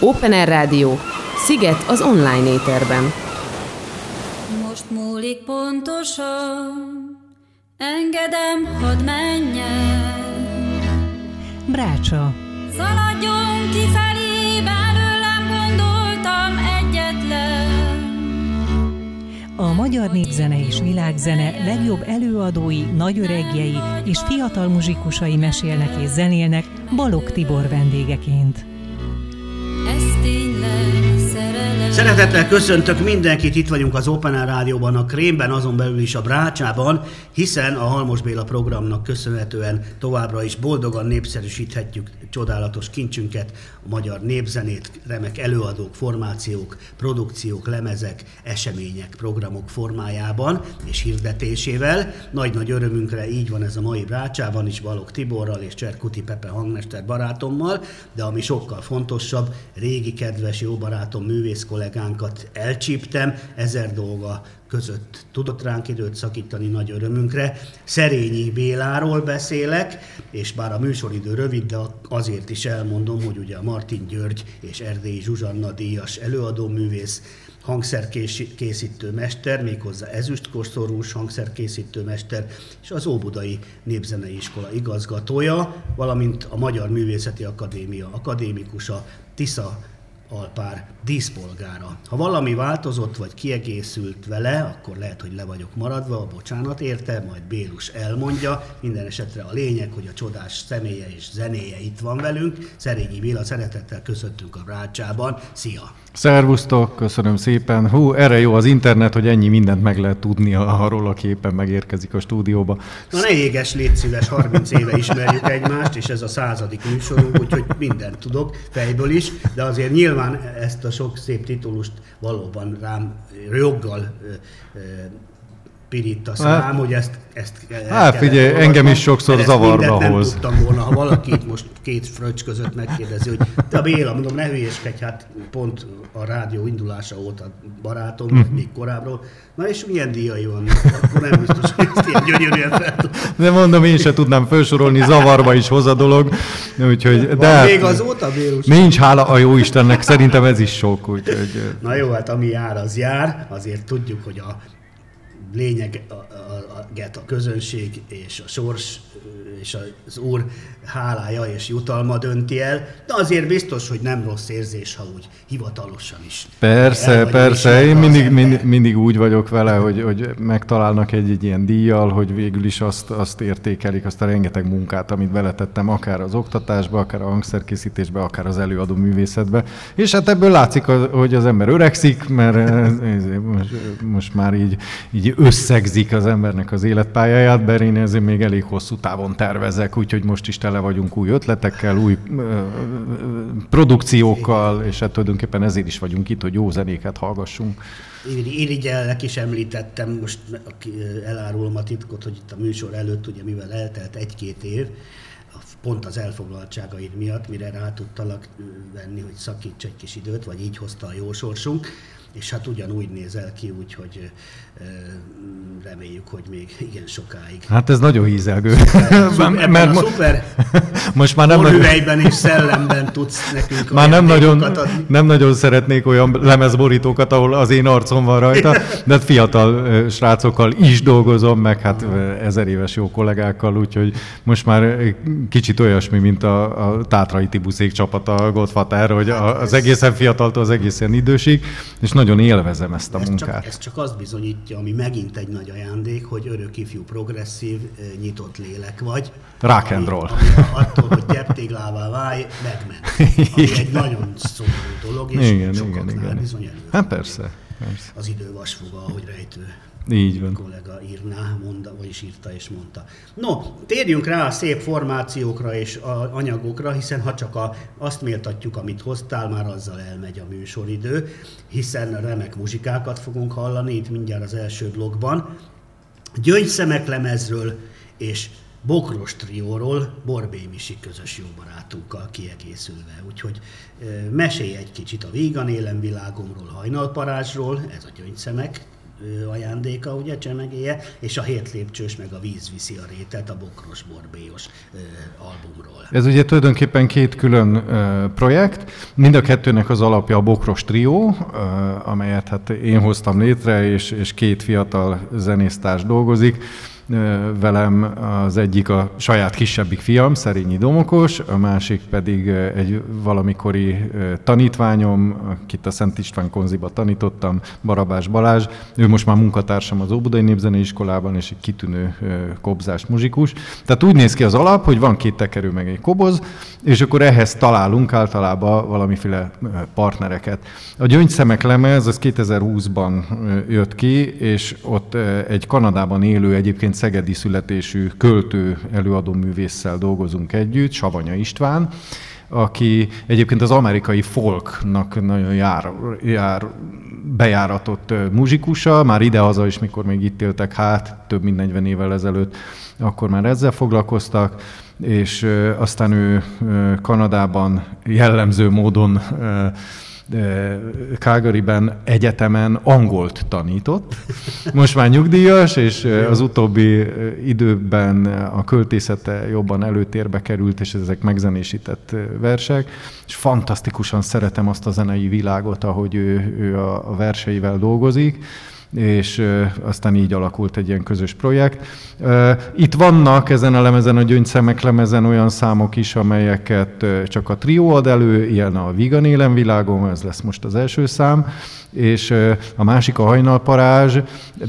Open Air Rádió, Sziget az online éterben. Most múlik pontosan, engedem, hadd menjen. Brácsa. Szaladjon kifelé, belőlem gondoltam egyetlen. A magyar népzene és világzene legjobb előadói, nagyöregjei és fiatal muzsikusai mesélnek és zenélnek Balog Tibor vendégeként. Szeretettel köszöntök mindenkit, itt vagyunk az Open Air Rádióban, a Krémben, azon belül is a Brácsában, hiszen a Halmos Béla programnak köszönhetően továbbra is boldogan népszerűsíthetjük csodálatos kincsünket, a magyar népzenét, remek előadók, formációk, produkciók, lemezek, események, programok formájában és hirdetésével. Nagy-nagy örömünkre így van ez a mai Brácsában is, Balog Tiborral és Cserkuti Pepe hangmester barátommal, de ami sokkal fontosabb, régi kedves jó barátom, művész kollégánkat elcsíptem, ezer dolga között tudott ránk időt szakítani nagy örömünkre. Szerényi Béláról beszélek, és bár a műsoridő rövid, de azért is elmondom, hogy ugye a Martin György és Erdélyi Zsuzsanna díjas előadóművész, hangszerkészítő mester, méghozzá ezüstkoszorús hangszerkészítő mester, és az Óbudai Népzenei Iskola igazgatója, valamint a Magyar Művészeti Akadémia akadémikusa, Tisza alpár díszpolgára. Ha valami változott vagy kiegészült vele, akkor lehet, hogy le vagyok maradva, bocsánat érte, majd Bélus elmondja. Minden esetre a lényeg, hogy a csodás személye és zenéje itt van velünk. Szerényi Béla, szeretettel köszöntünk a Rácsában. Szia! Szervusztok, köszönöm szépen. Hú, erre jó az internet, hogy ennyi mindent meg lehet tudni arról, aki éppen megérkezik a stúdióba. Na ne éges, légy szíves, 30 éve ismerjük egymást, és ez a századik műsorunk, úgyhogy mindent tudok fejből is, de azért nyilván ezt a sok szép titulust valóban rám joggal szám, hát, hogy ezt, ezt Hát figyelj, olvasnom, engem is sokszor zavarba nem hoz. tudtam volna, ha valaki itt most két fröccs között megkérdezi, hogy te Béla, mondom, ne hülyéskedj, hát pont a rádió indulása óta barátom, mm. még korábbról. Na és milyen díjai van? Akkor nem biztos, hogy ezt ilyen gyönyörűen fel De mondom, én sem tudnám felsorolni, zavarba is hoz a dolog. Úgyhogy, van de hát még azóta, Bélus? Nincs, hála a jó Istennek, szerintem ez is sok. Úgyhogy... Na jó, hát ami jár, az jár. Azért tudjuk, hogy a lényeg a, a, közönség és a sors és az Úr hálája és jutalma dönti el, de azért biztos, hogy nem rossz érzés, ha úgy hivatalosan is. Persze, persze, én mindig, mindig, mindig úgy vagyok vele, hogy, hogy megtalálnak egy, egy ilyen díjjal, hogy végül is azt, azt értékelik, azt a rengeteg munkát, amit beletettem, akár az oktatásba, akár a hangszerkészítésbe, akár az előadó művészetbe. És hát ebből látszik, hogy az ember öregszik, mert most, most már így, így összegzik az embernek az életpályáját, de én ezért még elég hosszú távon tervezek, úgyhogy most is tele vagyunk új ötletekkel, új ö, produkciókkal, és hát tulajdonképpen ezért is vagyunk itt, hogy jó zenéket hallgassunk. Irigyelnek is említettem, most elárulom a titkot, hogy itt a műsor előtt, ugye mivel eltelt egy-két év, pont az elfoglaltságaid miatt, mire rá tudtalak venni, hogy szakíts egy kis időt, vagy így hozta a jó sorsunk, és hát ugyanúgy nézel ki, úgyhogy reméljük, hogy még igen sokáig. Hát ez nagyon hízelgő. Szuper, mert a szuper most már nem nagyon... és szellemben tudsz nekünk Már nem nagyon, adni. nem nagyon szeretnék olyan lemezborítókat, ahol az én arcom van rajta, de hát fiatal srácokkal is dolgozom, meg hát ezer éves jó kollégákkal, úgyhogy most már kicsit olyasmi, mint a, a Tátrai Tibuszék csapata, a Godfather, hogy az egészen fiataltól az egészen idősig, és nagyon élvezem ezt a ez munkát. Csak, ez csak azt bizonyítja, ami megint egy nagy ajándék, hogy örök ifjú progresszív, nyitott lélek vagy. Rock and roll. Ami, ami attól, hogy gyeptéglává válj, megment. Ami egy nagyon szomorú dolog, és igen, igen, igen. bizony előtt. Hát persze, persze. Az idő vasfoga, ahogy rejtő. Így van. kollega írná, mondta, vagyis írta és mondta. No, térjünk rá a szép formációkra és a anyagokra, hiszen ha csak a, azt méltatjuk, amit hoztál, már azzal elmegy a műsoridő, hiszen remek muzsikákat fogunk hallani itt mindjárt az első blogban. Gyöngyszemek lemezről és Bokros trióról, Borbé Misi közös jó barátunkkal kiegészülve. Úgyhogy mesélj egy kicsit a Vígan élen világomról, hajnalparázsról, ez a gyöngyszemek, ajándéka, ugye, csemegéje, és a hét lépcsős meg a víz viszi a rétet a Bokros Borbélyos albumról. Ez ugye tulajdonképpen két külön projekt, mind a kettőnek az alapja a Bokros Trió, amelyet hát én hoztam létre, és, és két fiatal zenésztárs dolgozik velem az egyik a saját kisebbik fiam, Szerényi Domokos, a másik pedig egy valamikori tanítványom, akit a Szent István konziba tanítottam, Barabás Balázs. Ő most már munkatársam az Óbudai Népzenei Iskolában, és egy kitűnő kobzás muzsikus. Tehát úgy néz ki az alap, hogy van két tekerő meg egy koboz, és akkor ehhez találunk általában valamiféle partnereket. A Gyöngyszemek lemez az 2020-ban jött ki, és ott egy Kanadában élő egyébként szegedi születésű költő előadóművésszel dolgozunk együtt, Savanya István, aki egyébként az amerikai folknak nagyon jár, jár bejáratott muzsikusa, már idehaza is, mikor még itt éltek, hát több mint 40 évvel ezelőtt, akkor már ezzel foglalkoztak, és aztán ő Kanadában jellemző módon Calgaryben egyetemen angolt tanított. Most már nyugdíjas, és az utóbbi időben a költészete jobban előtérbe került, és ezek megzenésített versek, és fantasztikusan szeretem azt a zenei világot, ahogy ő, ő a verseivel dolgozik és aztán így alakult egy ilyen közös projekt. Itt vannak ezen a lemezen, a Gyöngyszemek lemezen olyan számok is, amelyeket csak a trió ad elő, ilyen a Vigan élen világom, ez lesz most az első szám, és a másik a hajnalparázs,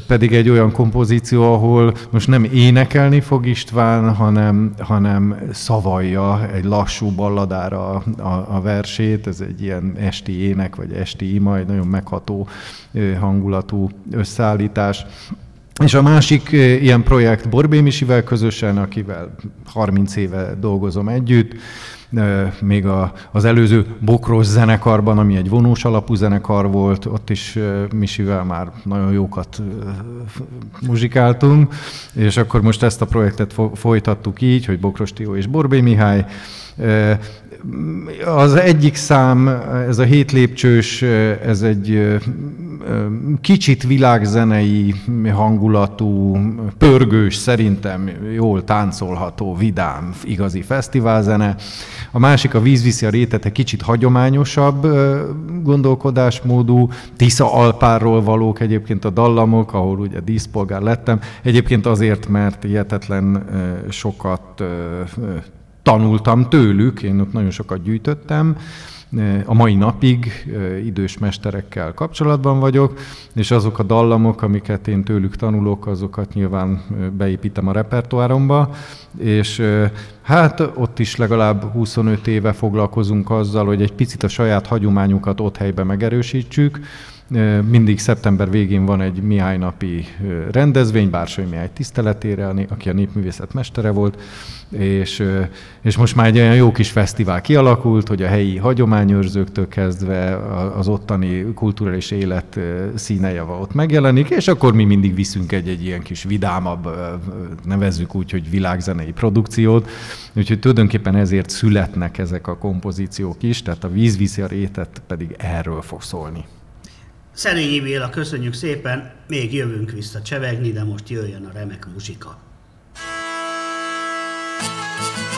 pedig egy olyan kompozíció, ahol most nem énekelni fog István, hanem, hanem szavalja egy lassú balladára a, a versét, ez egy ilyen esti ének, vagy esti ima, egy nagyon megható hangulatú összeállítás. És a másik ilyen projekt Borbé Misivel közösen, akivel 30 éve dolgozom együtt, még a, az előző Bokros zenekarban, ami egy vonós alapú zenekar volt, ott is Misivel már nagyon jókat muzsikáltunk, és akkor most ezt a projektet folytattuk így, hogy Bokros Tió és Borbé Mihály, az egyik szám, ez a hét lépcsős, ez egy kicsit világzenei hangulatú, pörgős, szerintem jól táncolható, vidám, igazi fesztiválzene. A másik a víz viszi a rétet, kicsit hagyományosabb gondolkodásmódú, Tisza Alpárról valók egyébként a dallamok, ahol ugye díszpolgár lettem. Egyébként azért, mert hihetetlen sokat tanultam tőlük, én ott nagyon sokat gyűjtöttem, a mai napig idős mesterekkel kapcsolatban vagyok, és azok a dallamok, amiket én tőlük tanulok, azokat nyilván beépítem a repertoáromba, és hát ott is legalább 25 éve foglalkozunk azzal, hogy egy picit a saját hagyományunkat ott helyben megerősítsük, mindig szeptember végén van egy Mihály napi rendezvény, Bársai Mihály tiszteletére, aki a népművészet mestere volt, és, és most már egy olyan jó kis fesztivál kialakult, hogy a helyi hagyományőrzőktől kezdve az ottani kulturális élet színejava ott megjelenik, és akkor mi mindig viszünk egy-egy ilyen kis vidámabb, nevezzük úgy, hogy világzenei produkciót, úgyhogy tulajdonképpen ezért születnek ezek a kompozíciók is, tehát a víz viszi a rétet pedig erről fog szólni. Szerényi Béla, köszönjük szépen, még jövünk vissza csevegni, de most jöjjön a remek muzsika. lecsukódik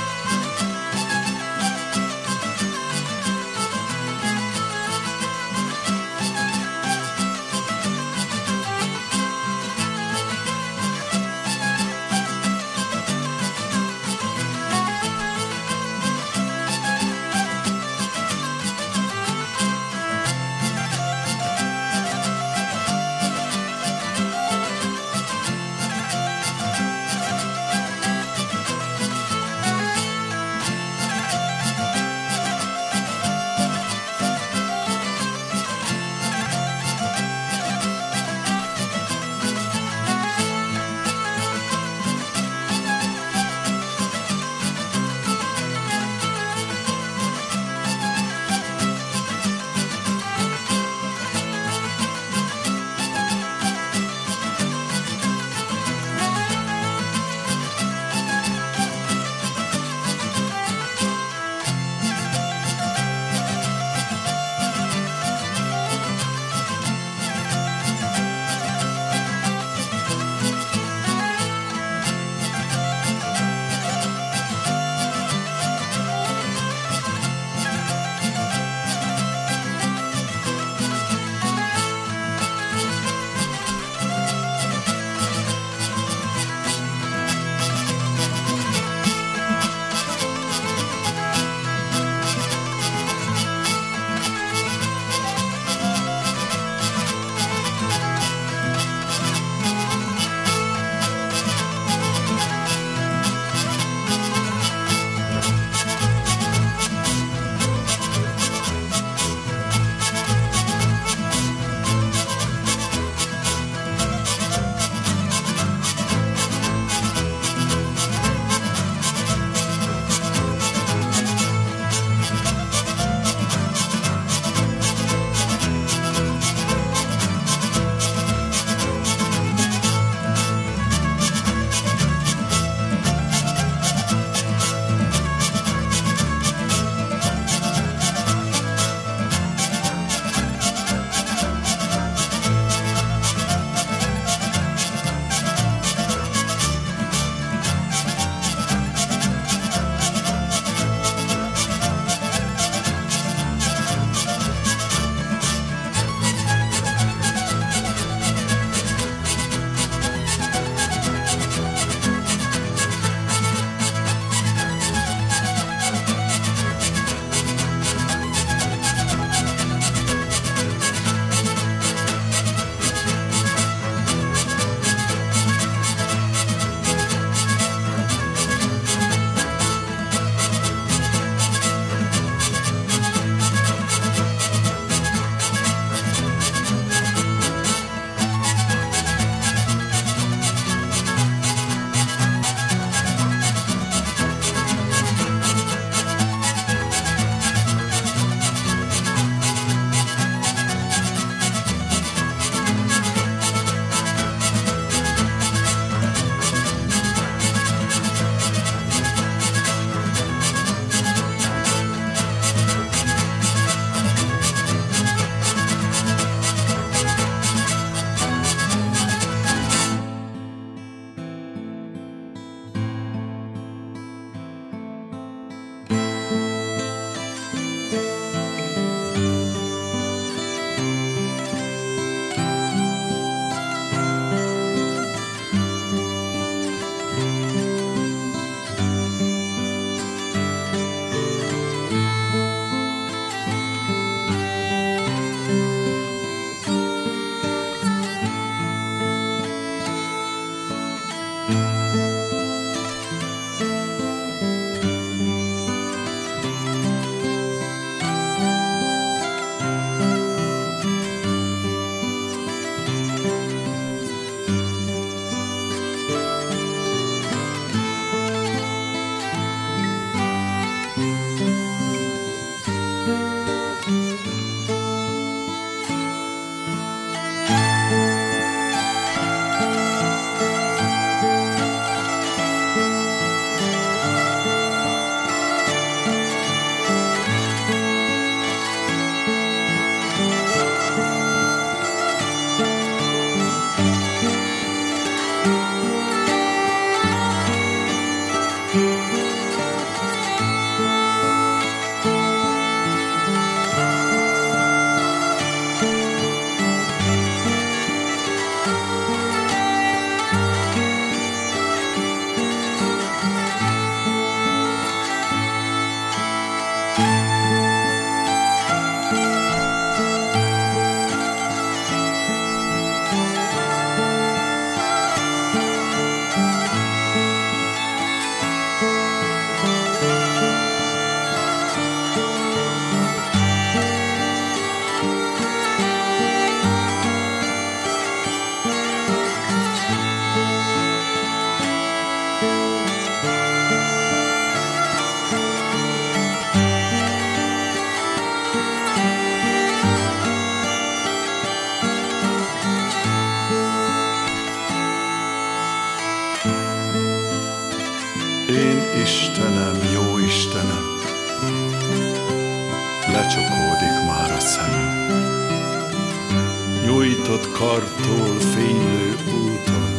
kartól fénylő úton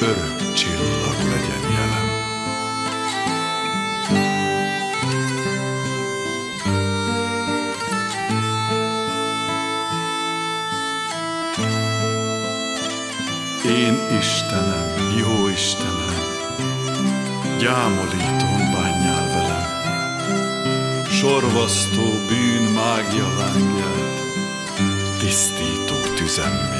örök csillag legyen jelen. Én Istenem, jó Istenem, gyámolítom bánjál velem, sorvasztó bűn mágia lángját, Александрович.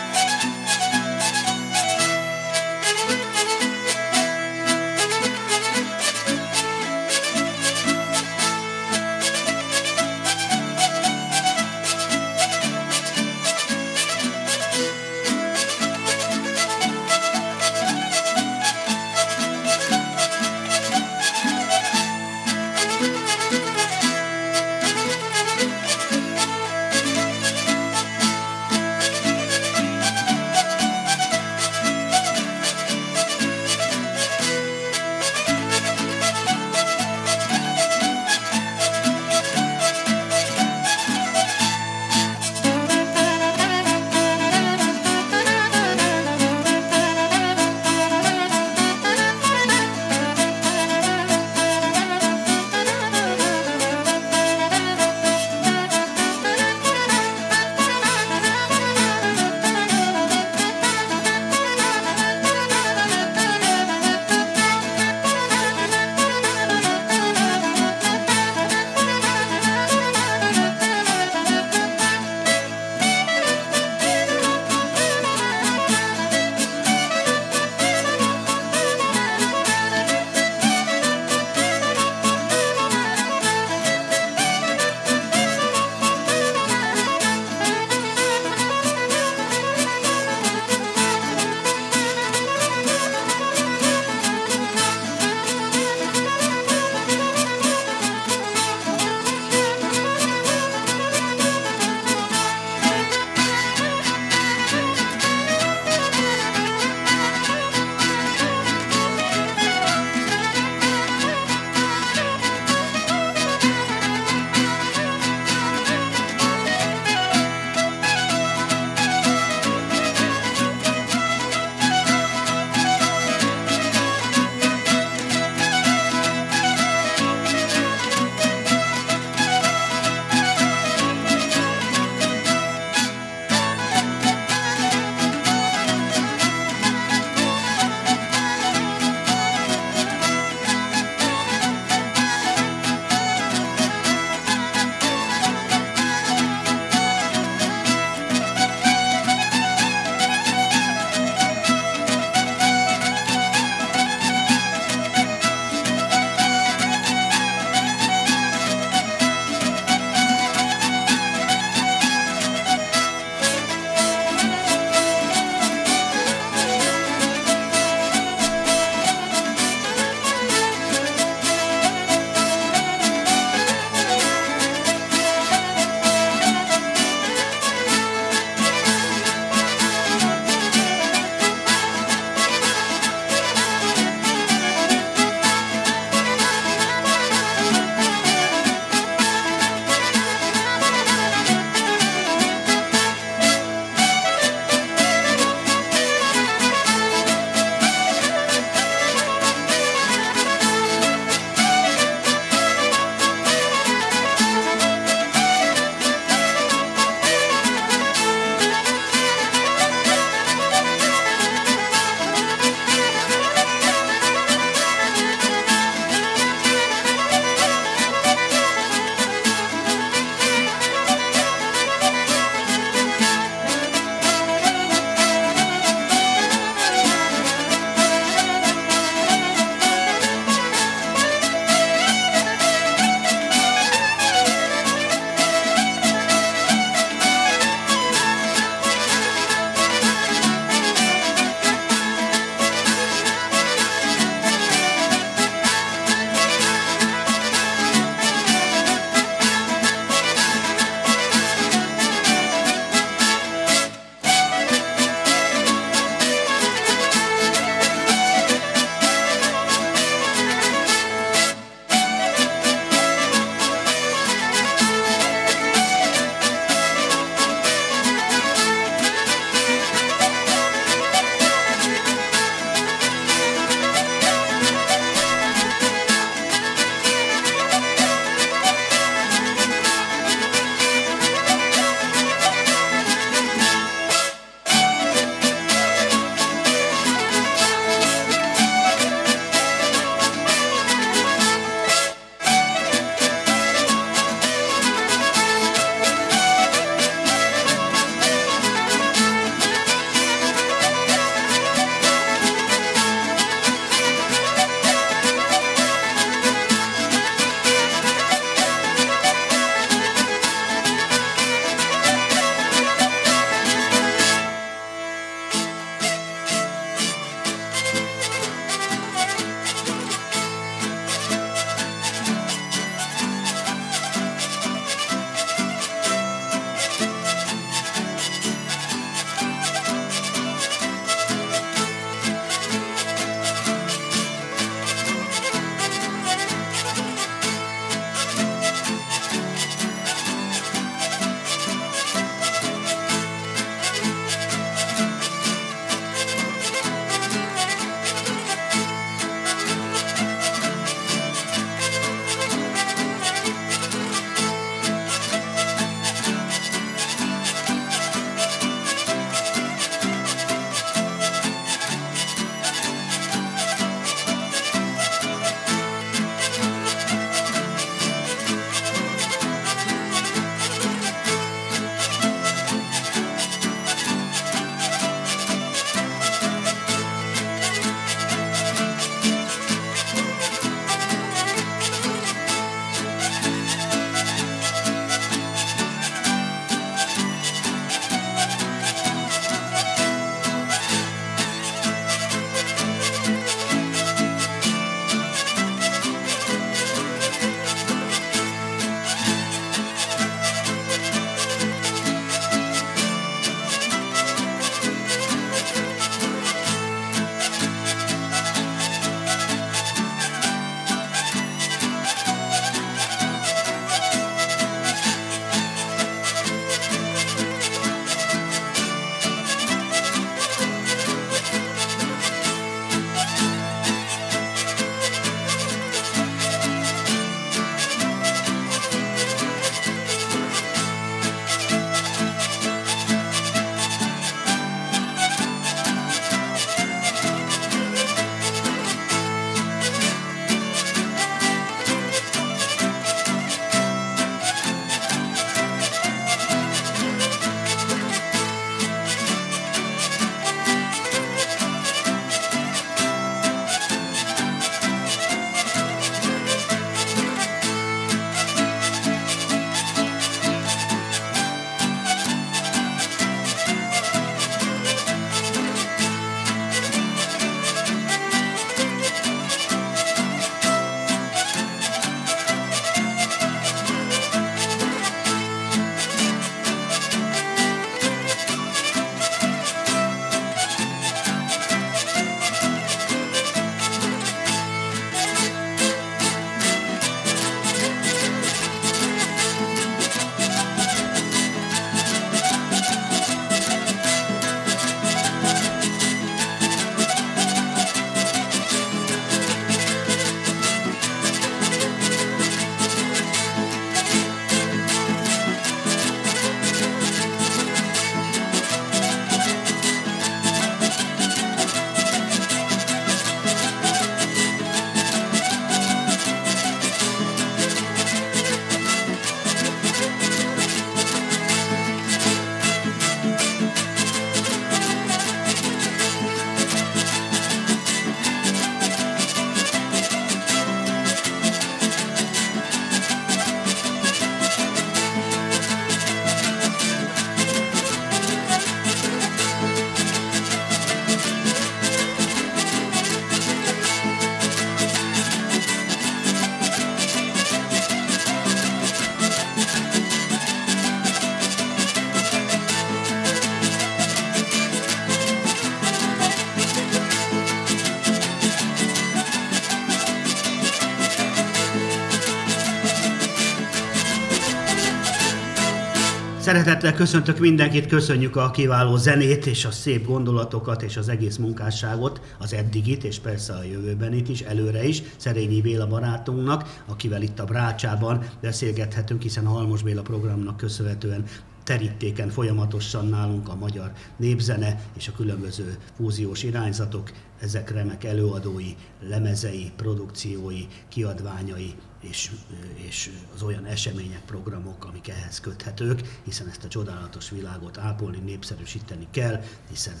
Szeretettel köszöntök mindenkit, köszönjük a kiváló zenét és a szép gondolatokat és az egész munkásságot, az eddigit és persze a jövőbenit is, előre is, Szerényi Béla barátunknak, akivel itt a Brácsában beszélgethetünk, hiszen a Halmos Béla programnak köszönhetően terítéken folyamatosan nálunk a magyar népzene és a különböző fúziós irányzatok, ezek remek előadói, lemezei, produkciói, kiadványai és, és az olyan események, programok, amik ehhez köthetők, hiszen ezt a csodálatos világot ápolni, népszerűsíteni kell, hiszen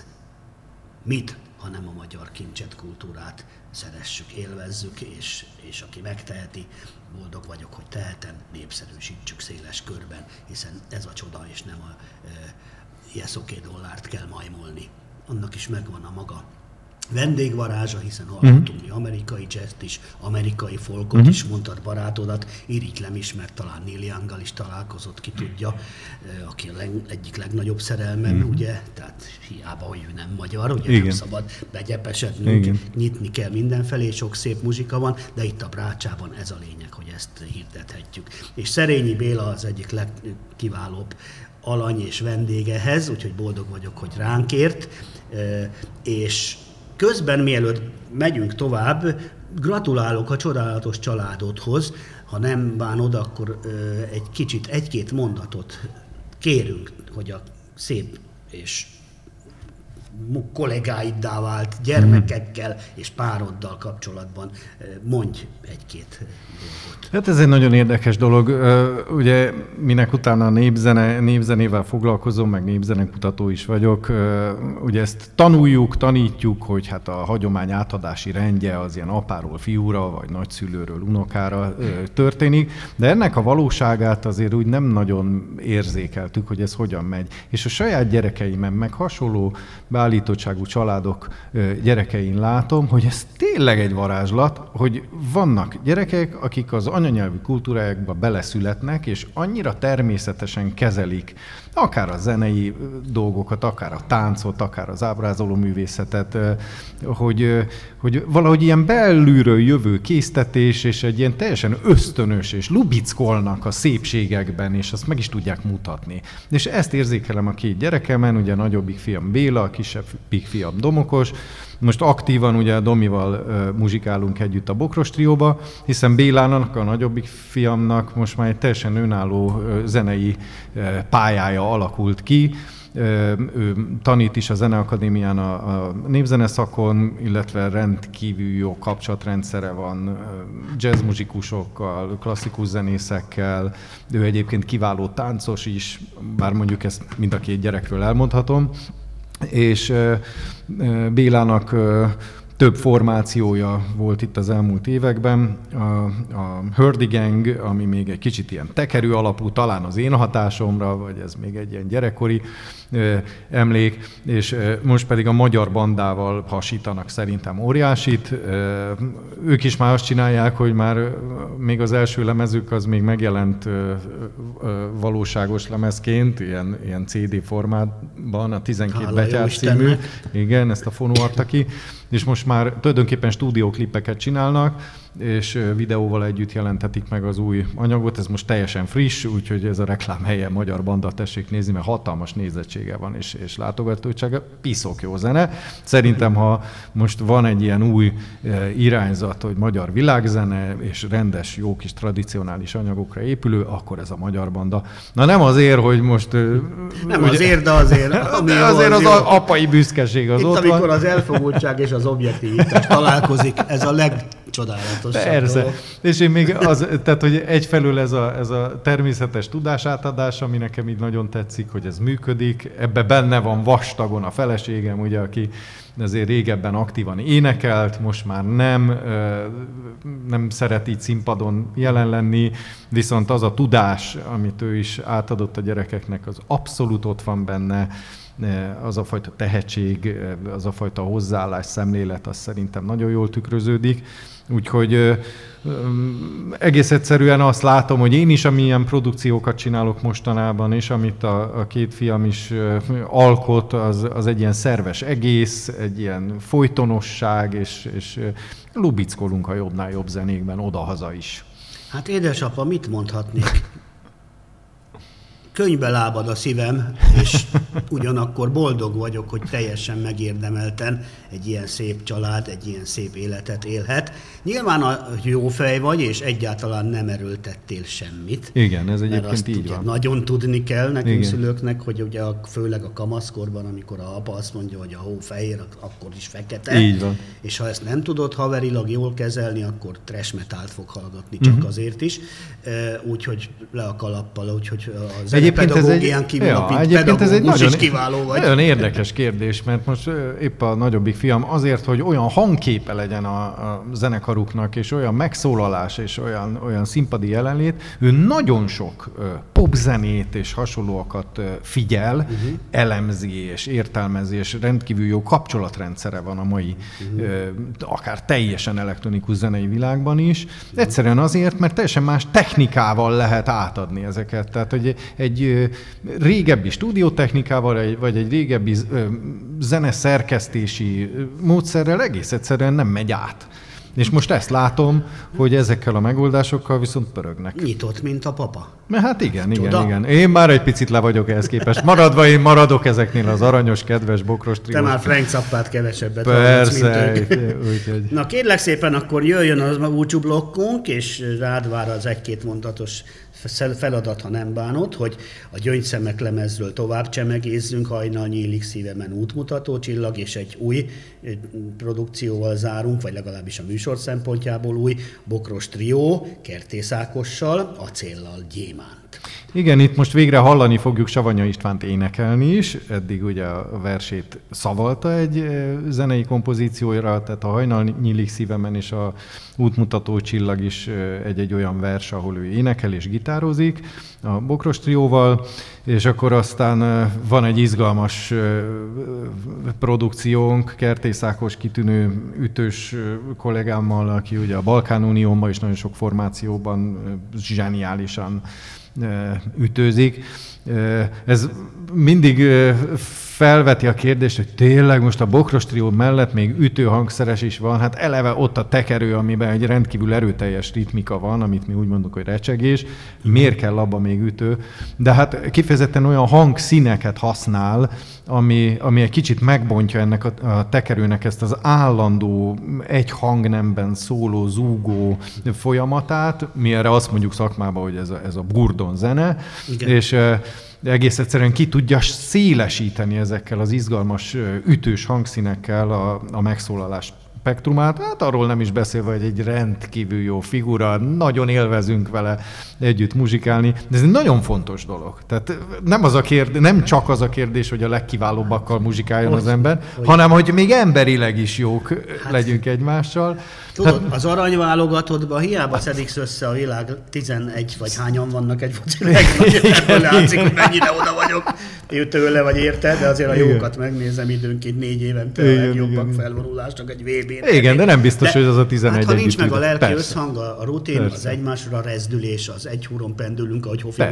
mit, hanem a magyar kincset, kultúrát szeressük, élvezzük, és, és aki megteheti, boldog vagyok, hogy tehetem, népszerűsítsük széles körben, hiszen ez a csoda, és nem a e, ijeszoké dollárt kell majmolni. Annak is megvan a maga vendégvarázsa, hiszen hallottunk uh-huh. mi amerikai jazz is, amerikai folkot uh-huh. is, mondtad barátodat, irigylem is, mert talán Neil Young-gal is találkozott, ki tudja, aki a leg, egyik legnagyobb szerelmem, uh-huh. ugye, tehát hiába, hogy ő nem magyar, ugye Igen. nem szabad begyepesednünk, Igen. nyitni kell mindenfelé, sok szép muzsika van, de itt a Brácsában ez a lényeg, hogy ezt hirdethetjük. És Szerényi Béla az egyik legkiválóbb alany és vendégehez, úgyhogy boldog vagyok, hogy ránk ért, és Közben, mielőtt megyünk tovább, gratulálok a csodálatos családodhoz. Ha nem bánod, akkor egy kicsit, egy-két mondatot kérünk, hogy a szép és kollégáiddá vált gyermekekkel és pároddal kapcsolatban mondj egy-két dolgot. Hát ez egy nagyon érdekes dolog. Ugye minek utána népzene, népzenével foglalkozom, meg népzenekutató is vagyok, ugye ezt tanuljuk, tanítjuk, hogy hát a hagyomány átadási rendje az ilyen apáról fiúra, vagy nagyszülőről unokára történik, de ennek a valóságát azért úgy nem nagyon érzékeltük, hogy ez hogyan megy. És a saját gyerekeimen meg hasonló beállítottságú családok gyerekein látom, hogy ez tényleg egy varázslat, hogy vannak gyerekek, akik az anyanyelvű kultúrájákba beleszületnek, és annyira természetesen kezelik akár a zenei dolgokat, akár a táncot, akár az ábrázoló művészetet, hogy, hogy valahogy ilyen belülről jövő késztetés, és egy ilyen teljesen ösztönös, és lubickolnak a szépségekben, és azt meg is tudják mutatni. És ezt érzékelem a két gyerekemen, ugye a nagyobbik fiam Béla, a kisebbik fiam Domokos, most aktívan ugye Domival uh, muzsikálunk együtt a Bokros trióba, hiszen Bélának, a nagyobbik fiamnak most már egy teljesen önálló uh, zenei uh, pályája alakult ki. Ő tanít is a Zeneakadémián a, a népzeneszakon, illetve rendkívül jó kapcsolatrendszere van jazzmuzsikusokkal, klasszikus zenészekkel. Ő egyébként kiváló táncos is, bár mondjuk ezt mind a két gyerekről elmondhatom és Bélának több formációja volt itt az elmúlt években. A, a Hurdy Gang, ami még egy kicsit ilyen tekerő alapú, talán az én hatásomra, vagy ez még egy ilyen gyerekkori emlék, és most pedig a magyar bandával hasítanak szerintem óriásit. Ők is már azt csinálják, hogy már még az első lemezük az még megjelent valóságos lemezként, ilyen, ilyen CD formátban, a 12 betyár című. Igen, ezt a fonó adta ki és most már tulajdonképpen stúdióklipeket csinálnak, és videóval együtt jelentetik meg az új anyagot. Ez most teljesen friss, úgyhogy ez a reklám helye Magyar Banda, tessék nézni, mert hatalmas nézettsége van és, és látogatósága. Piszok jó zene. Szerintem, ha most van egy ilyen új irányzat, hogy magyar világzene és rendes, jó kis tradicionális anyagokra épülő, akkor ez a Magyar Banda. Na nem azért, hogy most... Nem ugye, azért, de azért. Ami de azért az, az apai büszkeség az Itt, ott amikor van. az elfogultság és az objektivitás találkozik, ez a leg csodálatos. Persze. Dolog. És én még az, tehát, hogy egyfelől ez a, ez a természetes tudásátadás, ami nekem így nagyon tetszik, hogy ez működik. Ebbe benne van vastagon a feleségem, ugye, aki azért régebben aktívan énekelt, most már nem, nem szeret így színpadon jelen lenni, viszont az a tudás, amit ő is átadott a gyerekeknek, az abszolút ott van benne, az a fajta tehetség, az a fajta hozzáállás, szemlélet, az szerintem nagyon jól tükröződik. Úgyhogy egész egyszerűen azt látom, hogy én is, amilyen produkciókat csinálok mostanában, és amit a, a két fiam is alkot, az, az egy ilyen szerves egész, egy ilyen folytonosság, és, és lubickolunk a jobbnál jobb zenékben oda-haza is. Hát édesapa, mit mondhatnék? Könyvbe lábad a szívem, és ugyanakkor boldog vagyok, hogy teljesen megérdemelten egy ilyen szép család, egy ilyen szép életet élhet. Nyilván a jó fej vagy, és egyáltalán nem erőltettél semmit. Igen, ez Mert egyébként azt így ugye van. Nagyon tudni kell nekünk Igen. Szülőknek, hogy ugye a, főleg a kamaszkorban, amikor a apa azt mondja, hogy a hó fehér, akkor is fekete. Így van. És ha ezt nem tudod haverilag jól kezelni, akkor trash metált fog hallgatni csak uh-huh. azért is. Úgyhogy le a kalappal, úgyhogy az Egyébként ez egy, kívül ja, a egyébként ez egy nagyon, is kiváló vagy. nagyon érdekes kérdés, mert most épp a nagyobbik fiam azért, hogy olyan hangképe legyen a, a zenekaruknak, és olyan megszólalás, és olyan, olyan színpadi jelenlét, ő nagyon sok popzenét és hasonlóakat figyel, uh-huh. elemzi és értelmezi, és rendkívül jó kapcsolatrendszere van a mai, uh-huh. akár teljesen elektronikus zenei világban is. Egyszerűen azért, mert teljesen más technikával lehet átadni ezeket. Tehát, hogy egy ö, régebbi stúdiótechnikával, egy- vagy egy régebbi zeneszerkesztési módszerrel egész egyszerűen nem megy át. És most ezt látom, hogy ezekkel a megoldásokkal viszont pörögnek. Nyitott, mint a papa. Mert hát igen, igen, Csoda. igen. Én már egy picit le vagyok ehhez képest. Maradva én maradok ezeknél az aranyos, kedves, bokros Te triós. már Frank Zappát kevesebbet Persze, mint ők. úgyhogy... Na kérlek szépen, akkor jöjjön az a búcsú blokkunk, és rád vár az egy-két mondatos feladat, ha nem bánod, hogy a gyöngyszemek lemezről tovább csemegézzünk, hajnal nyílik szívemen útmutató csillag, és egy új produkcióval zárunk, vagy legalábbis a műsor szempontjából új bokros trió, kertészákossal, acéllal, gyémánt. Igen, itt most végre hallani fogjuk Savanya Istvánt énekelni is. Eddig ugye a versét szavalta egy zenei kompozícióra, tehát a hajnal nyílik szívemen és a útmutató csillag is egy-egy olyan vers, ahol ő énekel és gitározik a Bokros trióval, és akkor aztán van egy izgalmas produkciónk, Kertészákos kitűnő ütős kollégámmal, aki ugye a Balkán Unióban is nagyon sok formációban zseniálisan ütőzik. Ez mindig felveti a kérdést, hogy tényleg most a Bokros trió mellett még ütőhangszeres is van, hát eleve ott a tekerő, amiben egy rendkívül erőteljes ritmika van, amit mi úgy mondunk, hogy recsegés, miért kell abba még ütő, de hát kifejezetten olyan hangszíneket használ, ami, ami egy kicsit megbontja ennek a, a tekerőnek ezt az állandó, egy hangnemben szóló, zúgó folyamatát, mi erre azt mondjuk szakmában, hogy ez a, ez a burdon zene, Igen. és eh, egész egyszerűen ki tudja szélesíteni ezekkel az izgalmas ütős hangszínekkel a, a megszólalás spektrumát, hát arról nem is beszélve, hogy egy rendkívül jó figura, nagyon élvezünk vele együtt muzsikálni, de ez egy nagyon fontos dolog. Tehát nem, az a kérdés, nem csak az a kérdés, hogy a legkiválóbbakkal muzsikáljon az ember, hanem hogy még emberileg is jók hát, legyünk egymással. Tudod, az aranyválogatottban hiába szedik össze a világ 11 vagy hányan vannak egy foci ebből látszik, hogy mennyire oda vagyok. Tőle vagy érte, de azért a jókat megnézem időnként négy évente a legjobbak felvonulásnak egy vb Igen, de nem biztos, hogy az a 11 hát, ha nincs meg a lelki Persze. összhang, a rutin, Persze. az egymásra rezdülés, az egy húron pendülünk, ahogy Hofi.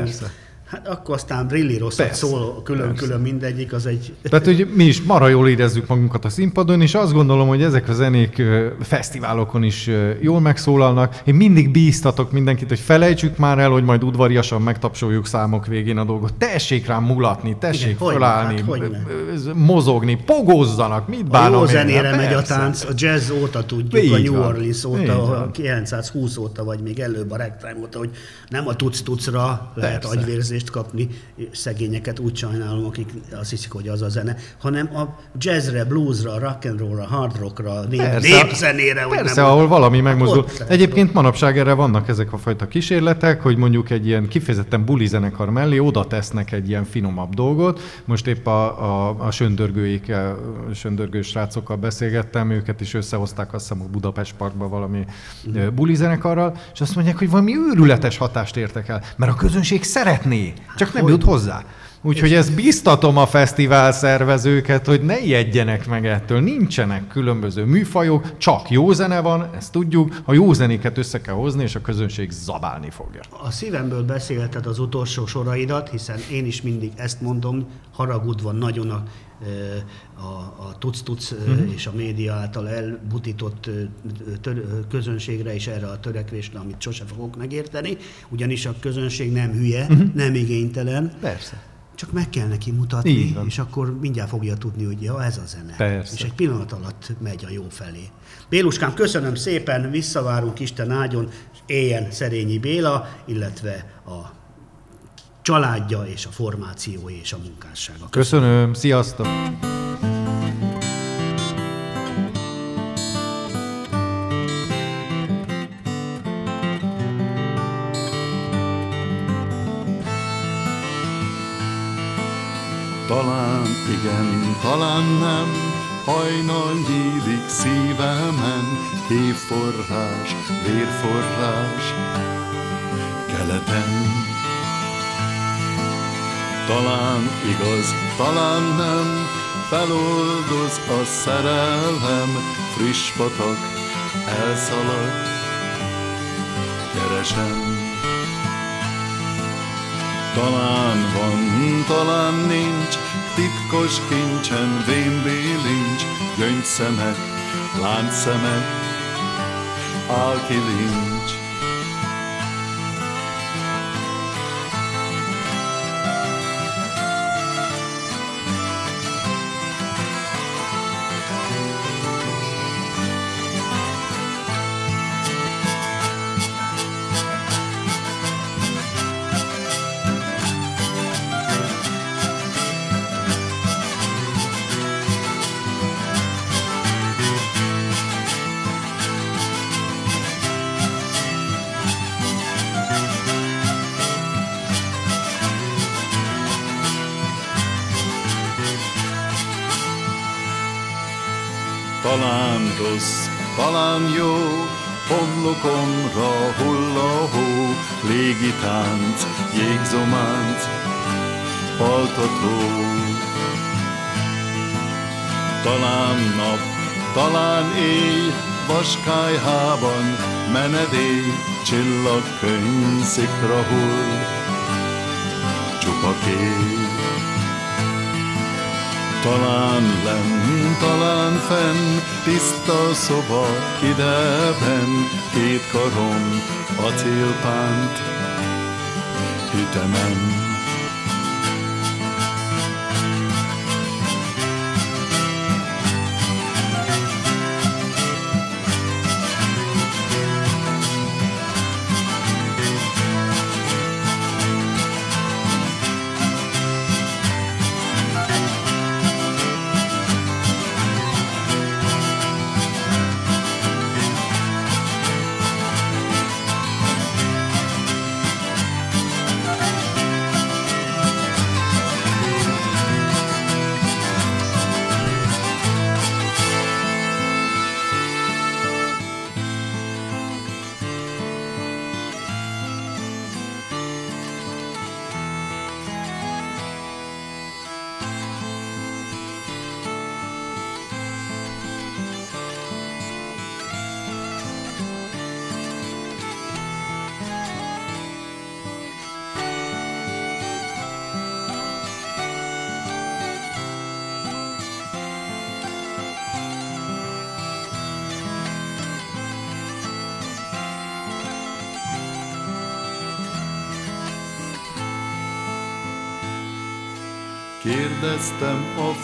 Hát akkor aztán brilli rosszat Persze. szól, külön-külön mindegyik, az egy... Tehát, hogy mi is marha jól érezzük magunkat a színpadon, és azt gondolom, hogy ezek a zenék fesztiválokon is jól megszólalnak. Én mindig bíztatok mindenkit, hogy felejtsük már el, hogy majd udvariasan megtapsoljuk számok végén a dolgot. Tessék rám mulatni, tessék Igen, fölállni, hát mozogni, pogózzanak, mit A bánom jó én? zenére Hát megy a persze. tánc, a jazz óta tudjuk, Így a New van. Orleans Így óta, van. a 920 óta, vagy még előbb a ragtime óta, hogy nem a tuc-tucra lehet Persze. Agyvérzést kapni, szegényeket úgy sajnálom, akik azt hiszik, hogy az a zene, hanem a jazzre, bluesra, rock and rollra, hard rockra, nép, Persze. népzenére, Persze, nem ahol valami megmozdul. Egyébként manapság erre vannak ezek a fajta kísérletek, hogy mondjuk egy ilyen kifejezetten buli zenekar mellé oda tesznek egy ilyen finomabb dolgot. Most épp a, a, a söndörgőikkel, söndörgő srácokkal beszélgettem, őket is összehozták azt hiszem a Budapest Parkba valami uh buli zenekarral, és azt mondják, hogy valami őrületes hatást értek el, mert a közönség szeretné, csak nem hogy? jut hozzá. Úgyhogy ezt biztatom a fesztivál szervezőket, hogy ne ijedjenek meg ettől. Nincsenek különböző műfajok, csak jó zene van, ezt tudjuk. A jó zenéket össze kell hozni, és a közönség zabálni fogja. A szívemből beszélted az utolsó soraidat, hiszen én is mindig ezt mondom, haragudva nagyon a, a, a tuc-tuc uh-huh. és a média által elbutított tör, közönségre és erre a törekvésre, amit sose fogok megérteni, ugyanis a közönség nem hülye, uh-huh. nem igénytelen. Persze csak meg kell neki mutatni, és akkor mindjárt fogja tudni, hogy ja, ez a zene. Persze. És egy pillanat alatt megy a jó felé. Béluskám, köszönöm szépen, visszavárunk Isten ágyon, éljen Szerényi Béla, illetve a családja és a formációja és a munkássága. Köszönöm, köszönöm. sziasztok! Talán igen, talán nem, hajnal nyílik szívemen, hévforrás, vérforrás, keleten. Talán igaz, talán nem, feloldoz a szerelem, friss patak, elszalad, keresem. Talán van, talán nincs, titkos kincsen vénbélincs, gyöngyszemek, láncszemek, álkilincs. Talán jó, homlokomra hull a hó, légitánc, jégzománc, altató. Talán nap, talán éj, vaskályhában menedély, csillagkönyv szikra hull, csupa kép. Talán lenn, talán fenn, tiszta szoba ideben, két karom, acélpánt, hütemem.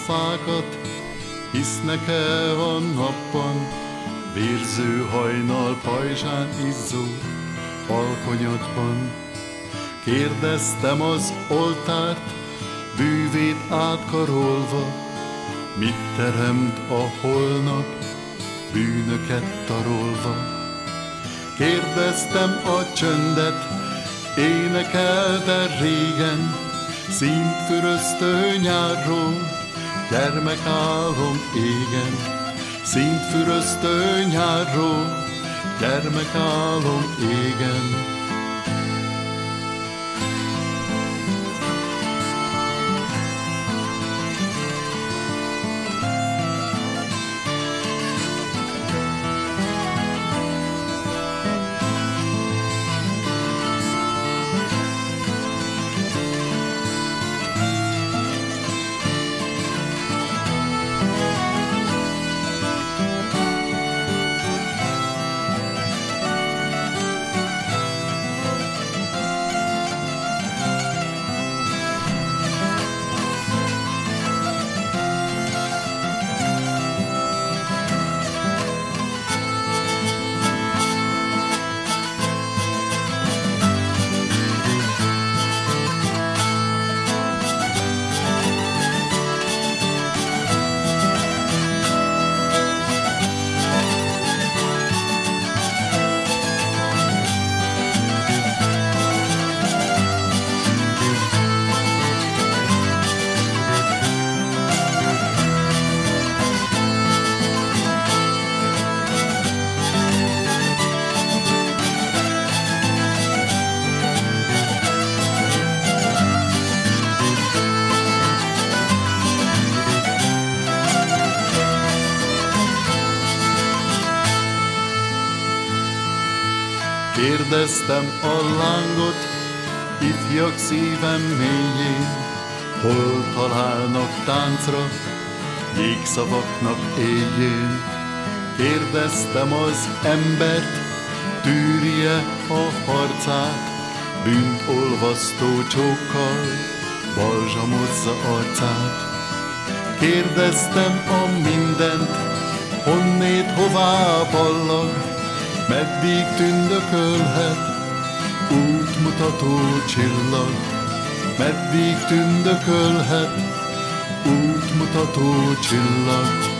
Fákat, hisznek-e van napban, Vérző hajnal pajzsán izzó alkonyatban. Kérdeztem az oltárt, bűvét átkarolva, Mit teremt a holnap, bűnöket tarolva. Kérdeztem a csöndet, énekel, de régen, Szintfüröztő nyárról, gyermekálom égen. Szintfüröztő nyárról, gyermekálom égen. Kérdeztem a lángot, ifjak szívem mélyén, hol találnak táncra, jégszavaknak éjjén. Kérdeztem az embert, tűrje a harcát, bűnt olvasztó csókkal, balzsamozza arcát. Kérdeztem a mindent, honnét hová ballag, meddig tündökölhet, útmutató csillag, meddig tündökölhet, útmutató csillag.